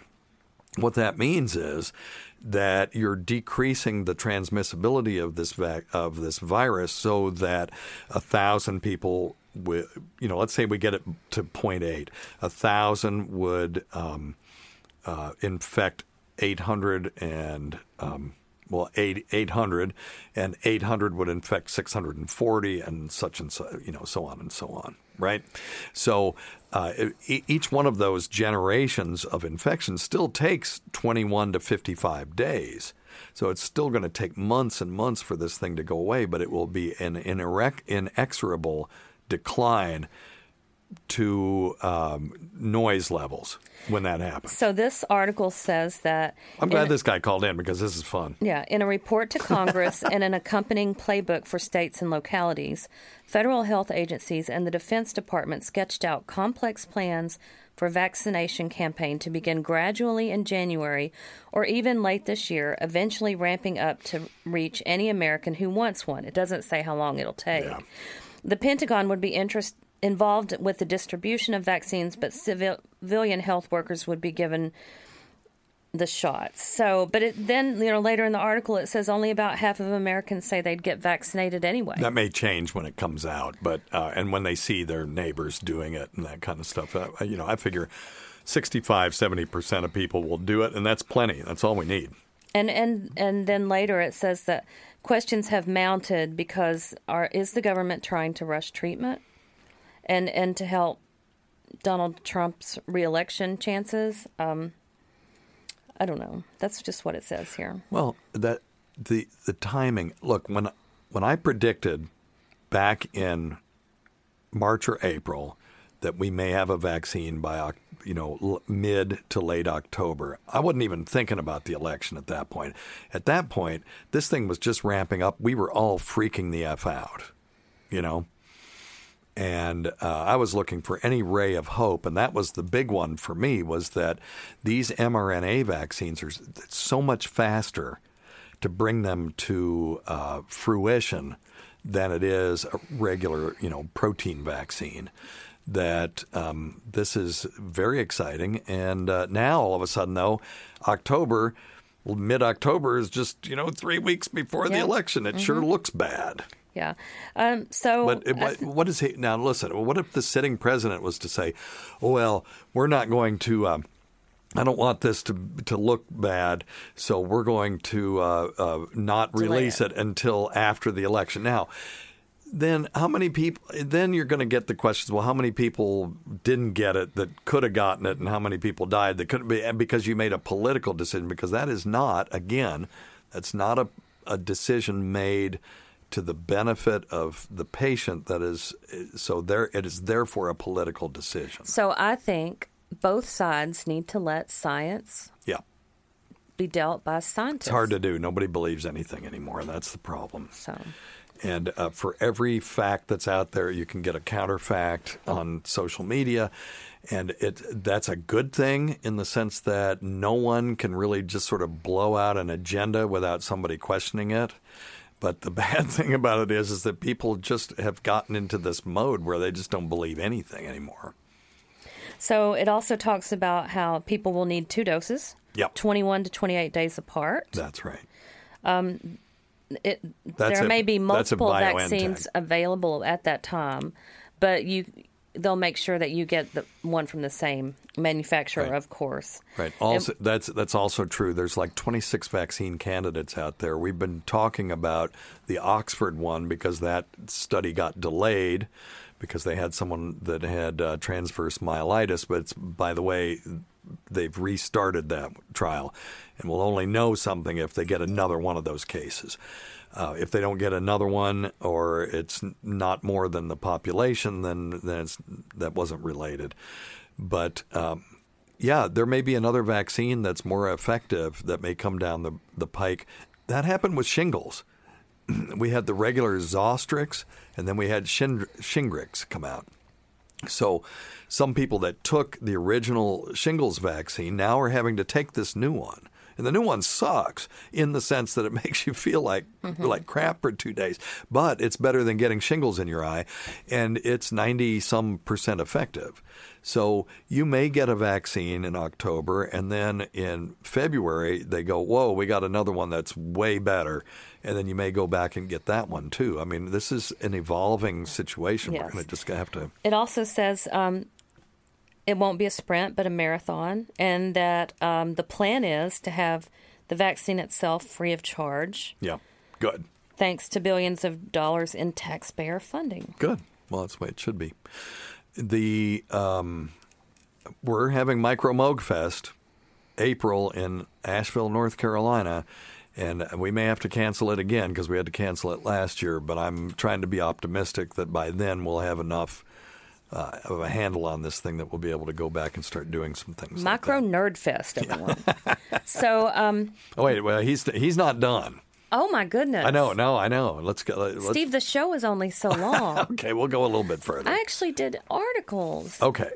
What that means is that you're decreasing the transmissibility of this of this virus so that a thousand people you know let's say we get it to 0.8 a thousand would um, uh, infect 800 and um, well, 800, and 800 would infect 640, and such and so, you know, so on and so on, right? So uh, each one of those generations of infection still takes 21 to 55 days. So it's still going to take months and months for this thing to go away, but it will be an inexorable decline to um, noise levels when that happens. So this article says that I'm glad this guy called in because this is fun. Yeah, in a report to Congress and an accompanying playbook for states and localities, federal health agencies and the Defense Department sketched out complex plans for vaccination campaign to begin gradually in January or even late this year, eventually ramping up to reach any American who wants one. It doesn't say how long it'll take. Yeah. The Pentagon would be interested involved with the distribution of vaccines, but civilian health workers would be given the shots. So, but it, then, you know, later in the article, it says only about half of Americans say they'd get vaccinated anyway. That may change when it comes out, but uh, and when they see their neighbors doing it and that kind of stuff. Uh, you know, I figure 65, 70 percent of people will do it, and that's plenty. That's all we need. And and and then later it says that questions have mounted because are is the government trying to rush treatment? And and to help Donald Trump's reelection chances. Um, I don't know. That's just what it says here. Well, that the the timing. Look, when when I predicted back in March or April that we may have a vaccine by you know mid to late October. I wasn't even thinking about the election at that point. At that point, this thing was just ramping up. We were all freaking the f out, you know and uh, I was looking for any ray of hope, and that was the big one for me was that these mRNA vaccines are so much faster to bring them to uh, fruition than it is a regular, you know, protein vaccine. That um, this is very exciting, and uh, now all of a sudden, though, October, mid October is just you know three weeks before the election. It sure looks bad. Yeah. Um, so, But it, what, what is he now? Listen, what if the sitting president was to say, "Oh well, we're not going to." Um, I don't want this to to look bad, so we're going to uh, uh, not Delay release it. it until after the election. Now, then how many people? Then you're going to get the questions. Well, how many people didn't get it that could have gotten it, and how many people died that couldn't be because you made a political decision? Because that is not, again, that's not a, a decision made to the benefit of the patient. That is, so there it is therefore a political decision. so I think both sides need to let science Yeah. be dealt by scientists. It's hard to do. Nobody believes anything anymore. That's the problem. So, And uh, for every fact that's out there, you can get a counterfact on social media. And it that's a good thing in the sense that no one can really just sort of blow out an agenda without somebody questioning it. But the (laughs) bad thing about it is, is that people just have gotten into this mode where they just don't believe anything anymore. so it also talks about how people will need two doses, Yep. 21 to 28 days apart. That's right. Um, it, That's there a- may be multiple vaccines available at that time, but you they'll make sure that you get the one from the same manufacturer, Right. of course. Right. Also, that's that's also true. There's like 26 vaccine candidates out there. We've been talking about the Oxford one because that study got delayed because they had someone that had uh, transverse myelitis. But it's, by the way, they've restarted that trial, and we'll only know something if they get another one of those cases. Uh, if they don't get another one, or it's not more than the population, then then it's, that wasn't related. But um, yeah, there may be another vaccine that's more effective that may come down the, the pike. That happened with shingles. (clears throat) we had the regular Zostavax, and then we had Shin- Shingrix come out. So some people that took the original shingles vaccine now are having to take this new one. And the new one sucks in the sense that it (laughs) makes you feel like like crap for two days. But it's better than getting shingles in your eye, and it's ninety some percent effective. So you may get a vaccine in October, and then in February they go, "Whoa, we got another one that's way better," and then you may go back and get that one too. I mean, this is an evolving situation. We're going to just have to. It also says um, it won't be a sprint, but a marathon, and that um, the plan is to have the vaccine itself free of charge, Yeah, good. thanks to billions of dollars in taxpayer funding. Good. Well, that's the way it should be. The um, we're having Micro Moog Fest April in Asheville, North Carolina, and we may have to cancel it again because we had to cancel it last year. But I'm trying to be optimistic that by then we'll have enough uh, of a handle on this thing that we'll be able to go back and start doing some things. like Nerd Fest, everyone. so, um, (laughs) Oh wait, well he's he's not done. oh my goodness. I know, no, I know. Let's go. Let's, Steve, the show is only so (laughs) long. Okay, we'll go a little bit further. I actually did articles. Okay.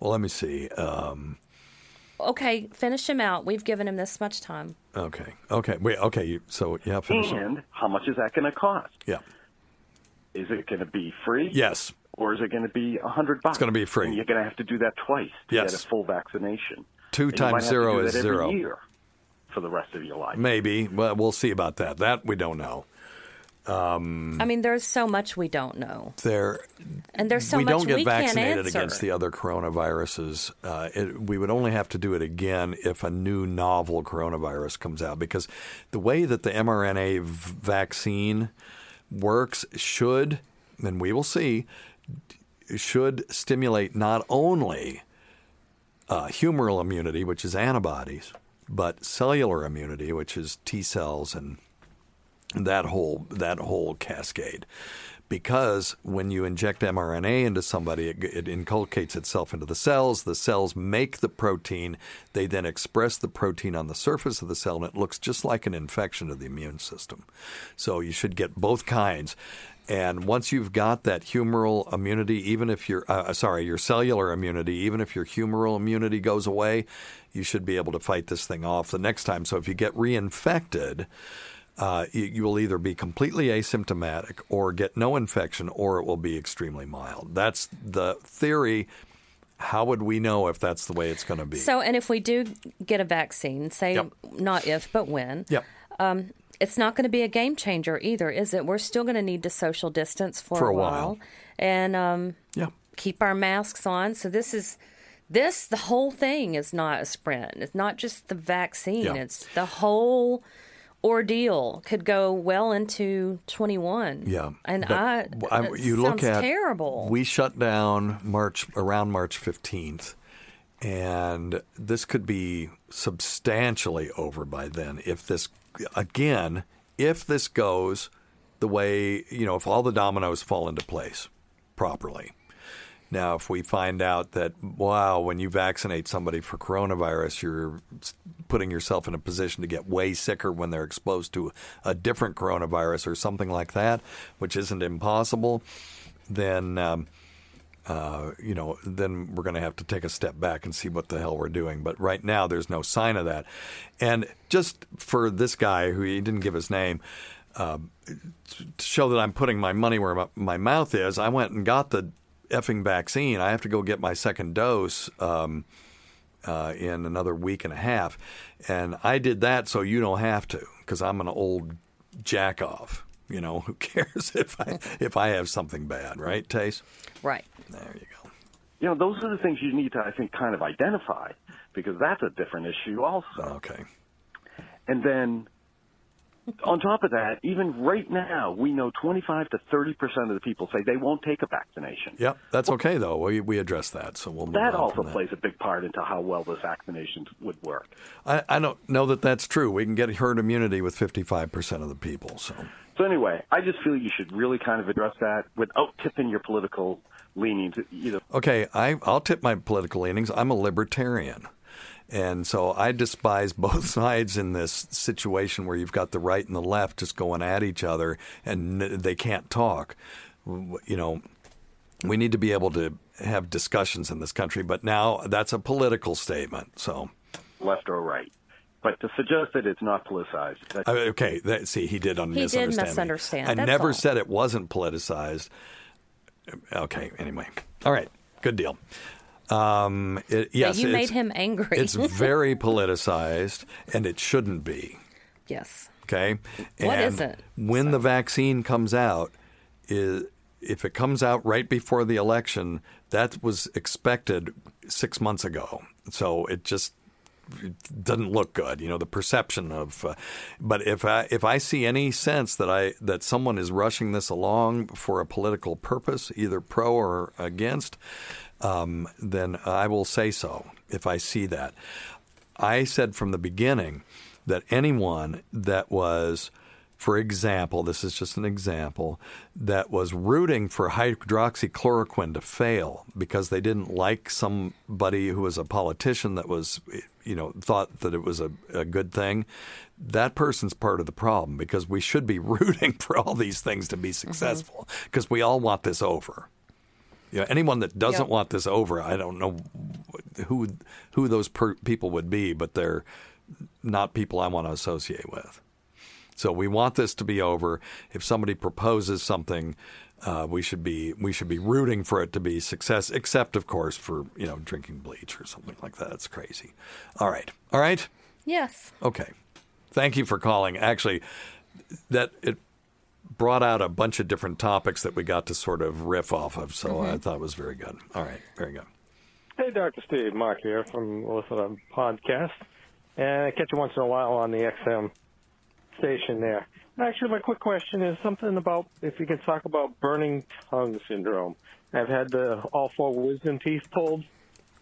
Well, let me see. Um, Okay, finish him out. We've given him this much time. Okay. Okay. Wait. Okay. You, so yeah, finish. it. And how much is that going to cost? Yeah. Is it going to be free? Yes. Or is it going to be a hundred bucks? It's gonna be free. And you're going to have to do that twice to Yes. get a full vaccination. Two And you times might have to zero do is every zero. Year for the rest of your life. Maybe. Well, we'll see about that. That we don't know. I mean, there's so much we don't know, There. and there's so we much don't get we can't vaccinated against the other coronaviruses. Uh, it, we would only have to do it again if a new novel coronavirus comes out, because the way that the mRNA v- vaccine works should, and we will see, should stimulate not only uh, humoral immunity, which is antibodies, but cellular immunity, which is T cells and that whole that whole cascade. Because when you inject mRNA into somebody, it, it inculcates itself into the cells. The cells make the protein. They then express the protein on the surface of the cell, and it looks just like an infection of the immune system. So you should get both kinds. And once you've got that humoral immunity, even if your uh, sorry your cellular immunity, even if your humoral immunity goes away, you should be able to fight this thing off the next time. So if you get reinfected, uh, you, you will either be completely asymptomatic or get no infection, or it will be extremely mild. That's the theory. How would we know if that's the way it's going to be? So, and if we do get a vaccine, say Yep. not if, but when, yep. um, it's not going to be a game changer either, is it? We're still going to need to social distance for, For a while, while. and um, Yeah. keep our masks on. So this is this the whole thing is not a sprint. It's not just the vaccine. Yeah. It's the whole ordeal could go well into 21. Yeah, and I, I- you look at terrible. We shut down March around March fifteenth, and this could be substantially over by then. If this again, if this goes the way you know, if all the dominoes fall into place properly. Now, if we find out that, wow, when you vaccinate somebody for coronavirus, you're putting yourself in a position to get way sicker when they're exposed to a different coronavirus or something like that, which isn't impossible, then, um, uh, you know, then we're going to have to take a step back and see what the hell we're doing. But right now, there's no sign of that. And just for this guy, who he didn't give his name, um, to show that I'm putting my money where my, my mouth is, I went and got the effing vaccine. I have to go get my second dose um, uh, in another week and a half, and I did that so you don't have to because I'm an old jack off. You know, (laughs) who cares if I if I have something bad, right, Tace? right. There you go. You know, those are the things you need to, I think, kind of identify because that's a different issue also. Okay. And then on top of that, even right now, we know 25 to 30 percent of the people say they won't take a vaccination. Yep, that's okay though. We we addressed that, so we'll move That also from that. plays a big part into how well the vaccinations would work. I, I don't know that that's true. We can get herd immunity with 55 percent of the people. So So anyway, I just feel you should really kind of address that without tipping your political leanings. Either Okay, I, I'll tip my political leanings. I'm a libertarian. And so I despise (laughs) both sides in this situation where you've got the right and the left just going at each other and they can't talk. You know, we need to be able to have discussions in this country, but now that's a political statement. So, left or right. But to suggest that it's not politicized, that, I mean, okay, that, see, he did un- He did misunderstand. me. misunderstand, I that's never all. said it wasn't politicized. Okay, anyway. All right, good deal. Um, it, yes, you made him angry. it's (laughs) very politicized, and it shouldn't be. yes. Okay. What and isn't? When the vaccine comes out, is if it comes out right before the election, that was expected six months ago. So it just it doesn't look good. You know, the perception of. Uh, but if I if I see any sense that I that someone is rushing this along for a political purpose, either pro or against, um, then I will say so if I see that. I said from the beginning that anyone that was, for example, this is just an example, that was rooting for hydroxychloroquine to fail because they didn't like somebody who was a politician that was, you know, thought that it was a, a good thing, that person's part of the problem because we should be (laughs) rooting for all these things to be successful because we all want this over. You know, anyone that doesn't Yep. want this over, I don't know who who those per- people would be, but they're not people I want to associate with. So we want this to be over. If somebody proposes something, uh, we should be we should be rooting for it to be success. Except, of course, for you know drinking bleach or something like that. It's crazy. All right, all right, Yes. okay. Thank you for calling. Actually, that it brought out a bunch of different topics that we got to sort of riff off of. So I mm-hmm. thought it was very good. All right, very good. Hey, Dr. Steve, Mark here from Listen to Podcast. And I catch you once in a while on the XM station there. Actually, my quick question is something about if you can talk about burning tongue syndrome. I've had the all four wisdom teeth pulled,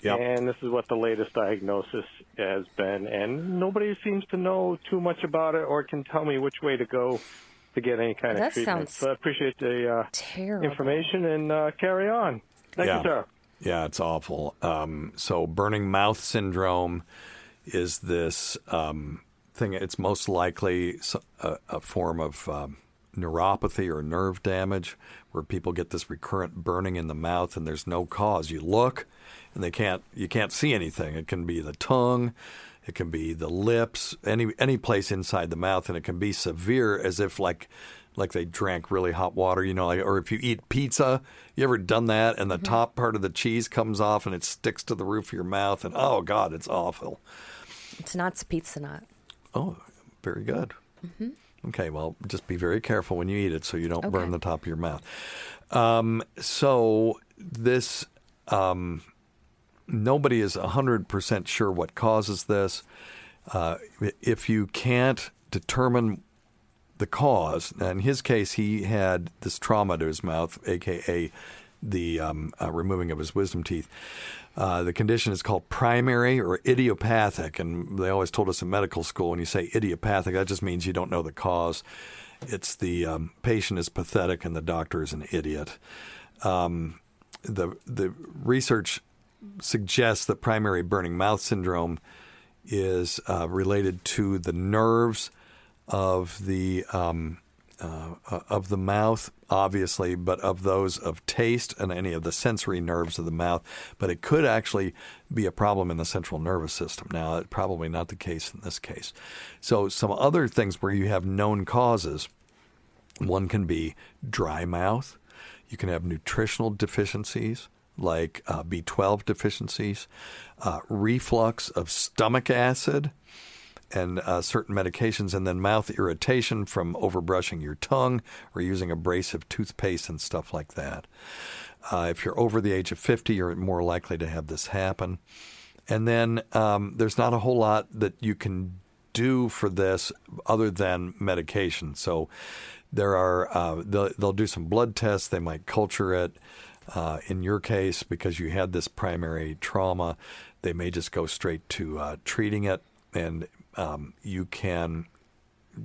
Yep. and this is what the latest diagnosis has been. And nobody seems to know too much about it or can tell me which way to go to get any kind That of treatment. sounds So I appreciate the uh, Terrible. information and uh, carry on. Thank Yeah. you, sir. Yeah, it's awful. Um, so, burning mouth syndrome is this um, thing. It's most likely a form of um, neuropathy or nerve damage where people get this recurrent burning in the mouth and there's no cause. You look and they can't. You can't see anything. It can be the tongue. It can be the lips, any any place inside the mouth, and it can be severe, as if like like they drank really hot water, you know, like, or if you eat pizza, you ever done that, and the top part of the cheese comes off and it sticks to the roof of your mouth, and oh god, it's awful. It's not pizza not. Oh, very good. Okay, well, just be very careful when you eat it so you don't burn the top of your mouth. Um, so this, um, nobody is hundred percent sure what causes this. Uh, if you can't determine the cause, in his case, he had this trauma to his mouth, aka the um, uh, removing of his wisdom teeth. Uh, the condition is called primary or idiopathic, and they always told us in medical school when you say idiopathic, that just means you don't know the cause. It's the um, patient is pathetic and the doctor is an idiot. Um, the the research suggests that primary burning mouth syndrome is uh, related to the nerves of the um, uh, uh, of the mouth, obviously, but of those of taste and any of the sensory nerves of the mouth. But it could actually be a problem in the central nervous system. Now, probably not the case in this case. So, some other things where you have known causes. One can be dry mouth. You can have nutritional deficiencies like uh, B12 deficiencies, uh, reflux of stomach acid, and uh, certain medications, and then mouth irritation from overbrushing your tongue or using abrasive toothpaste and stuff like that. Uh, if you're over the age of 50, you're more likely to have this happen. And then um, there's not a whole lot that you can do for this other than medication. So there are uh, they'll, they'll do some blood tests. They might culture it. Uh, in your case, because you had this primary trauma, they may just go straight to uh, treating it, and um, you can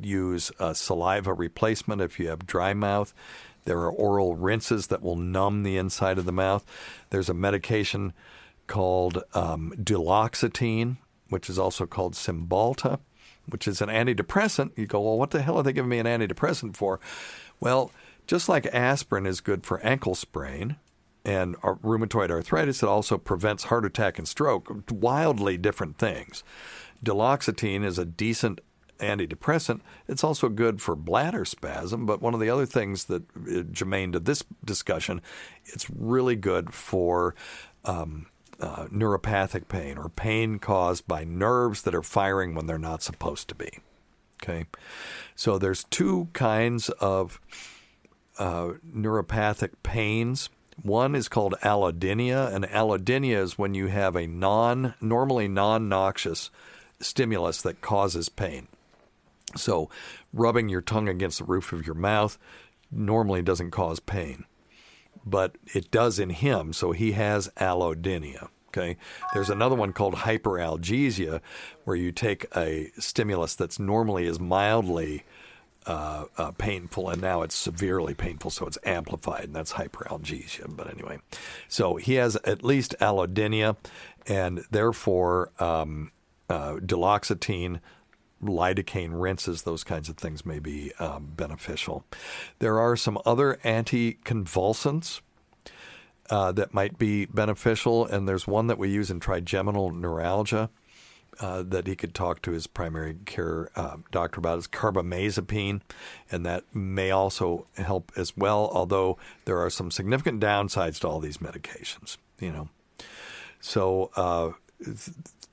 use a saliva replacement if you have dry mouth. There are oral rinses that will numb the inside of the mouth. There's a medication called um, duloxetine, which is also called Cymbalta, which is an antidepressant. You go, well, what the hell are they giving me an antidepressant for? Well, just like aspirin is good for ankle sprain and rheumatoid arthritis, it also prevents heart attack and stroke. Wildly different things. Duloxetine is a decent antidepressant. It's also good for bladder spasm, but one of the other things that uh, germane to this discussion, it's really good for um, uh, neuropathic pain or pain caused by nerves that are firing when they're not supposed to be. Okay, so there's two kinds of uh, neuropathic pains. One is called allodynia, and allodynia is when you have a non, normally non-noxious stimulus that causes pain. So, rubbing your tongue against the roof of your mouth normally doesn't cause pain, but it does in him. So he has allodynia. Okay. There's another one called hyperalgesia, where you take a stimulus that's normally is mildly uh, uh, painful, and now it's severely painful, so it's amplified, and that's hyperalgesia. But anyway, so he has at least allodynia, and therefore um, uh, duloxetine, lidocaine rinses, those kinds of things may be um, beneficial. There are some other anticonvulsants. Uh, that might be beneficial, and there's one that we use in trigeminal neuralgia uh, that he could talk to his primary care uh, doctor about is carbamazepine, and that may also help as well. Although there are some significant downsides to all these medications, you know. So uh,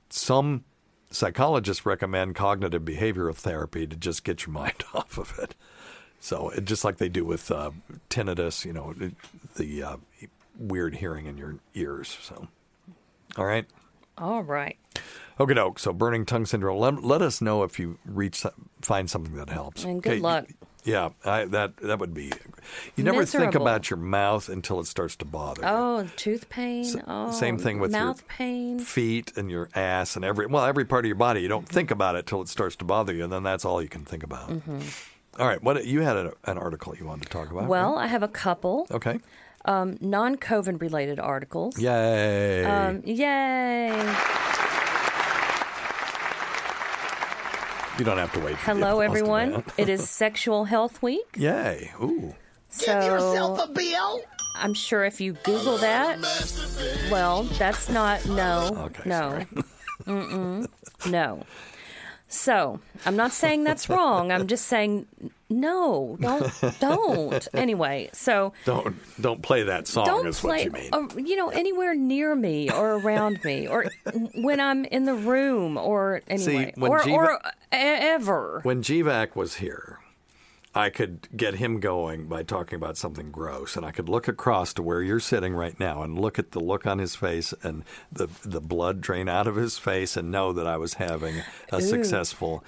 some psychologists recommend cognitive behavioral therapy to just get your (laughs) mind (laughs) off of it. So it, just like they do with uh, tinnitus, you know, the uh, weird hearing in your ears. So, all right. All right. Okay, doke. So burning tongue syndrome. Let, let us know if you reach find something that helps. And good Okay, luck. Yeah, I, that that would be. You never think about your mouth until it starts to bother. you. Oh, tooth pain. oh, Same thing with mouth your pain. feet and your ass and every well every part of your body. You don't think about it till it starts to bother you, and then that's all you can think about. Mm-hmm. All right. What you had a, an article you wanted to talk about? Well, right? I have a couple okay. um, non COVID related articles. Yay. Um, yay. You don't have to wait. Hello, to everyone. it is Sexual Health Week. Yay. Ooh. So Give yourself a bill. I'm sure if you Google that, well, that's not no, Okay, no. (laughs) Mm-mm, no. So I'm not saying that's wrong. I'm just saying no, don't, don't. (laughs) Anyway, so Don't don't play that song. don't is play, what you mean. uh, you know, anywhere near me or around me or (laughs) when I'm in the room or anyway, when or, Jiva- or ever. when GVAC was here, I could get him going by talking about something gross, and I could look across to where you're sitting right now and look at the look on his face and the the blood drain out of his face, and know that I was having a successful,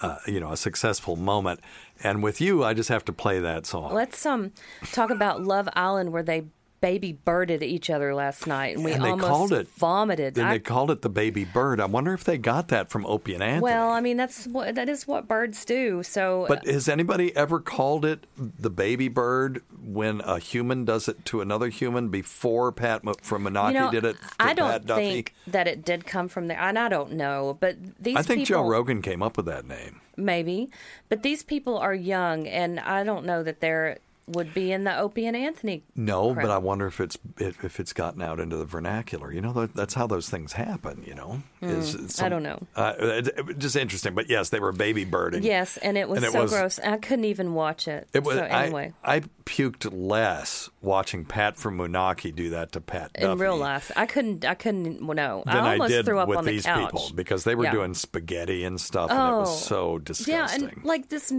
uh, you know, a successful moment. And with you, I just have to play that song. Let's um talk about Love Island where they baby birded each other last night and we and they almost called it vomited. And I- they called it the baby bird. I wonder if they got that from Opie and Anthony. well, I mean that's what that is what birds do. So But has anybody ever called it the baby bird when a human does it to another human before Pat from Moonachie you know, did it to I don't think that it did come from there, and I don't know. But these I think people, Joe Rogan came up with that name. maybe, but these people are young, and I don't know that they're would be in the Opie and Anthony. No, but. I wonder if it's if if it's gotten out into the vernacular. You know, that- that's how those things happen. You know, is Hmm, I don't know. Uh, it, it- just interesting, but yes, they were baby birding. Yes, and it was And it so was- gross. I couldn't even watch it. It was. so anyway. I, I puked less watching Pat from Moonachie do that to Pat in Duffy real life. I couldn't. I couldn't. No, I I, almost did threw up on the these couch people because they were Yeah. doing spaghetti and stuff, and it Oh, was so disgusting. yeah, and like this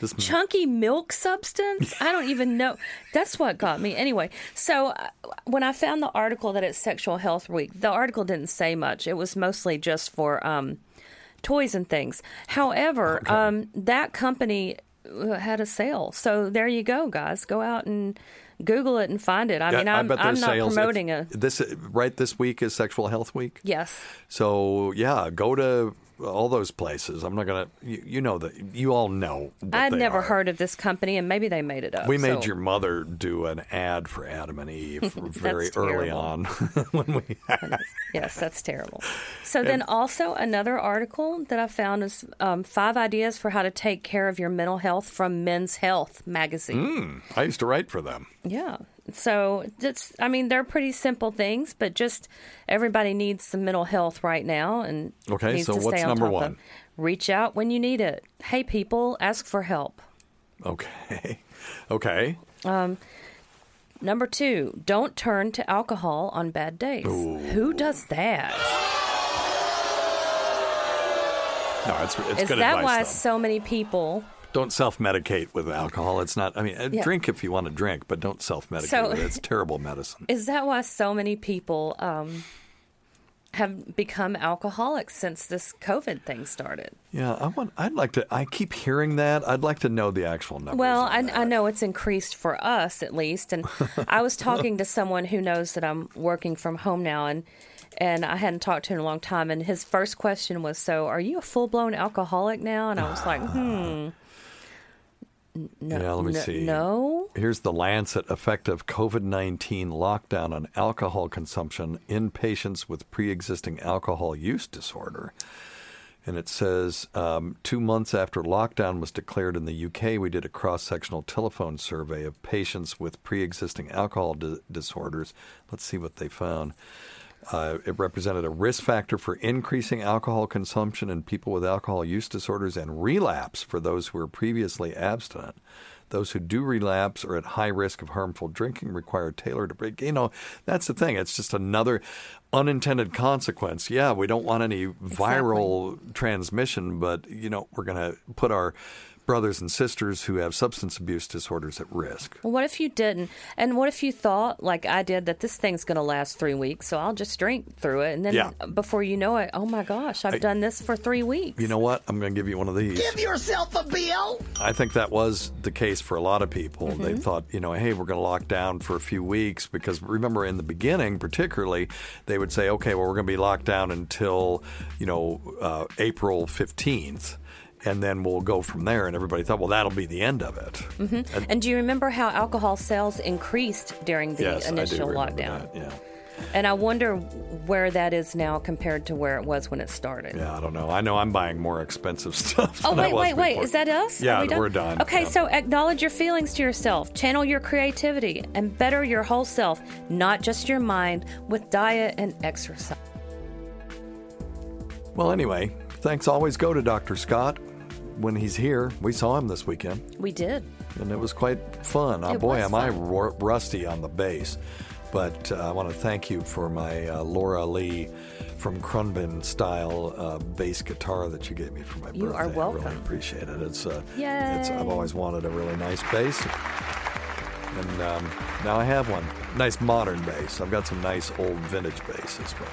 This- chunky milk substance. I don't even know. That's what got me. Anyway, so uh, when I found the article that it's Sexual Health Week, the article didn't say much. It was mostly just for um, toys and things. However, um, that company uh, had a sale, so there you go, guys. Go out and. Google it and find it. I mean, I'm, bet I'm not sales- if- promoting a. this right this week is Sexual Health Week. Yes. So yeah, go to all those places. I'm not gonna. You, you know that you all know. I'd never are. heard of this company, and maybe they made it up. We made so- your mother do an ad for Adam and Eve (laughs) very early on (laughs) when we. (laughs) Yes, that's terrible. So then, also another article that I found is um, five ideas for how to take care of your mental health from Men's Health magazine. I used to write for them. Yeah. So it's, I mean, they're pretty simple things, but just everybody needs some mental health right now, and Okay, so what's on number one? Of. Reach out when you need it. Hey, people, ask for help. Okay. (laughs) Okay. Um, number two, don't turn to alcohol on bad days. Who does that? No, it's it's Is good that advice. why though. so many people Don't self medicate with alcohol. It's not. I mean, uh Yeah. drink if you want to drink, but don't self medicate So- with it. It's (laughs) terrible medicine. Is that why so many people um, have become alcoholics since this COVID thing started? Yeah, I want. I'd like to. I keep hearing that. I'd like to know the actual numbers. Well, I. I know it's increased for us at least, and I was (laughs) talking to someone who knows that I'm working from home now, and and I hadn't talked to him in a long time, and his first question was, "So, are you a full blown alcoholic now?" And I was like, "Hmm." No, Yeah, let me no- see. No, Here's the Lancet effect of COVID 19 lockdown on alcohol consumption in patients with pre existing alcohol use disorder. And it says um, two months after lockdown was declared in the UK, we did a cross sectional telephone survey of patients with pre existing alcohol di- disorders. Let's see what they found. Uh, it represented a risk factor for increasing alcohol consumption in people with alcohol use disorders and relapse for those who were previously abstinent. Those who do relapse are at high risk of harmful drinking, require tailored break. You know, that's the thing. It's just another unintended consequence. Yeah, we don't want any viral transmission, but, you know, we're going to put our brothers and sisters who have substance abuse disorders at risk. Well, what if you didn't? And what if you thought, like I did, that this thing's going to last three weeks, so I'll just drink through it. And then Yeah. before you know it, oh my gosh, I've done this for three weeks. You know what? I'm going to give you one of these. Give yourself a bill. I think that was the case for a lot of people. Mm-hmm. They thought, you know, hey, we're going to lock down for a few weeks because remember in the beginning, particularly, they would say, okay, well, we're going to be locked down until, you know, uh, April 15th. And then we'll go from there. And everybody thought, well, that'll be the end of it. hmm And, do you remember how alcohol sales increased during the yes, initial I do remember lockdown? that, Yeah. And I wonder where that is now compared to where it was when it started. Yeah, I don't know. I know I'm buying more expensive (laughs) stuff. Oh wait, wait, wait! Is that us? Yeah, Are we done? we're done. Okay, Yeah. so acknowledge your feelings to yourself, channel your creativity, and better your whole self, not just your mind, with diet and exercise. Well, anyway, thanks always go to Dr. Scott when he's here. We saw him this weekend, We did. and it was quite fun. Oh boy, am I fun. ru- rusty on the bass. But uh, I want to thank you for my uh, Laura Lee from Crunbin style uh, bass guitar that you gave me for my You birthday. You are welcome. I really appreciate it. It's, uh, it's I've always wanted a really nice bass, and um, now I have one. Nice modern bass. I've got some nice old vintage basses, but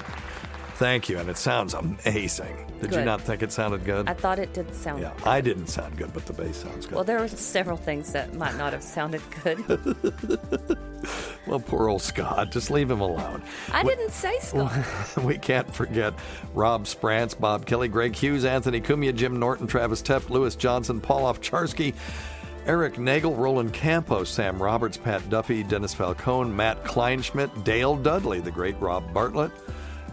thank you, and it sounds amazing. Did you not think it sounded good? I thought it did sound. yeah, I didn't sound good, but the bass sounds good. Well, there were several things that might not have sounded good. (laughs) (laughs) Well, poor old Scott. Just leave him alone. I We- didn't say Scott. (laughs) we can't forget Rob Sprance, Bob Kelly, Greg Hughes, Anthony Cumia, Jim Norton, Travis Tepp, Lewis Johnson, Paul Ofcharsky, Eric Nagel, Roland Campos, Sam Roberts, Pat Duffy, Dennis Falcone, Matt Kleinschmidt, Dale Dudley, the great Rob Bartlett,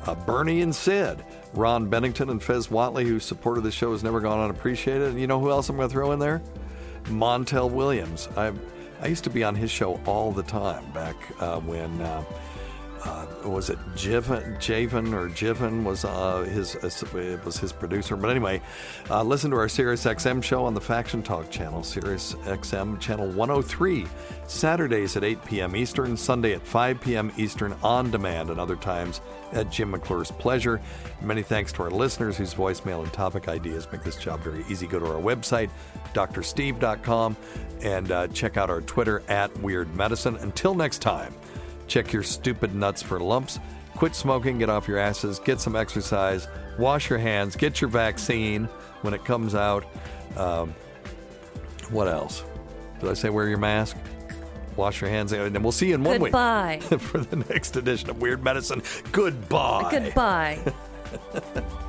uh, Bernie and Sid, Ron Bennington, and Fez Whatley, who supported the show, has never gone unappreciated. And you know who else I'm going to throw in there? Montel Williams. I I used to be on his show all the time back uh, when uh, uh, was it Jivan, Javen or Jivan was uh, his it was his producer. But anyway, uh, listen to our Sirius XM show on the Faction Talk channel, Sirius XM channel 103, Saturdays at 8 p.m. Eastern, Sunday at 5 p.m. Eastern on demand, and other times at Jim McClure's pleasure. Many thanks to our listeners whose voicemail and topic ideas make this job very easy. Go to our website, drsteve.com, and uh, check out our Twitter at Weird Medicine. Until next time. Check your stupid nuts for lumps. Quit smoking, get off your asses, get some exercise, wash your hands, get your vaccine when it comes out. Um, what else? Did I say wear your mask? Wash your hands, and we'll see you in one Goodbye. week (laughs) for the next edition of Weird Medicine. Goodbye. Goodbye. (laughs)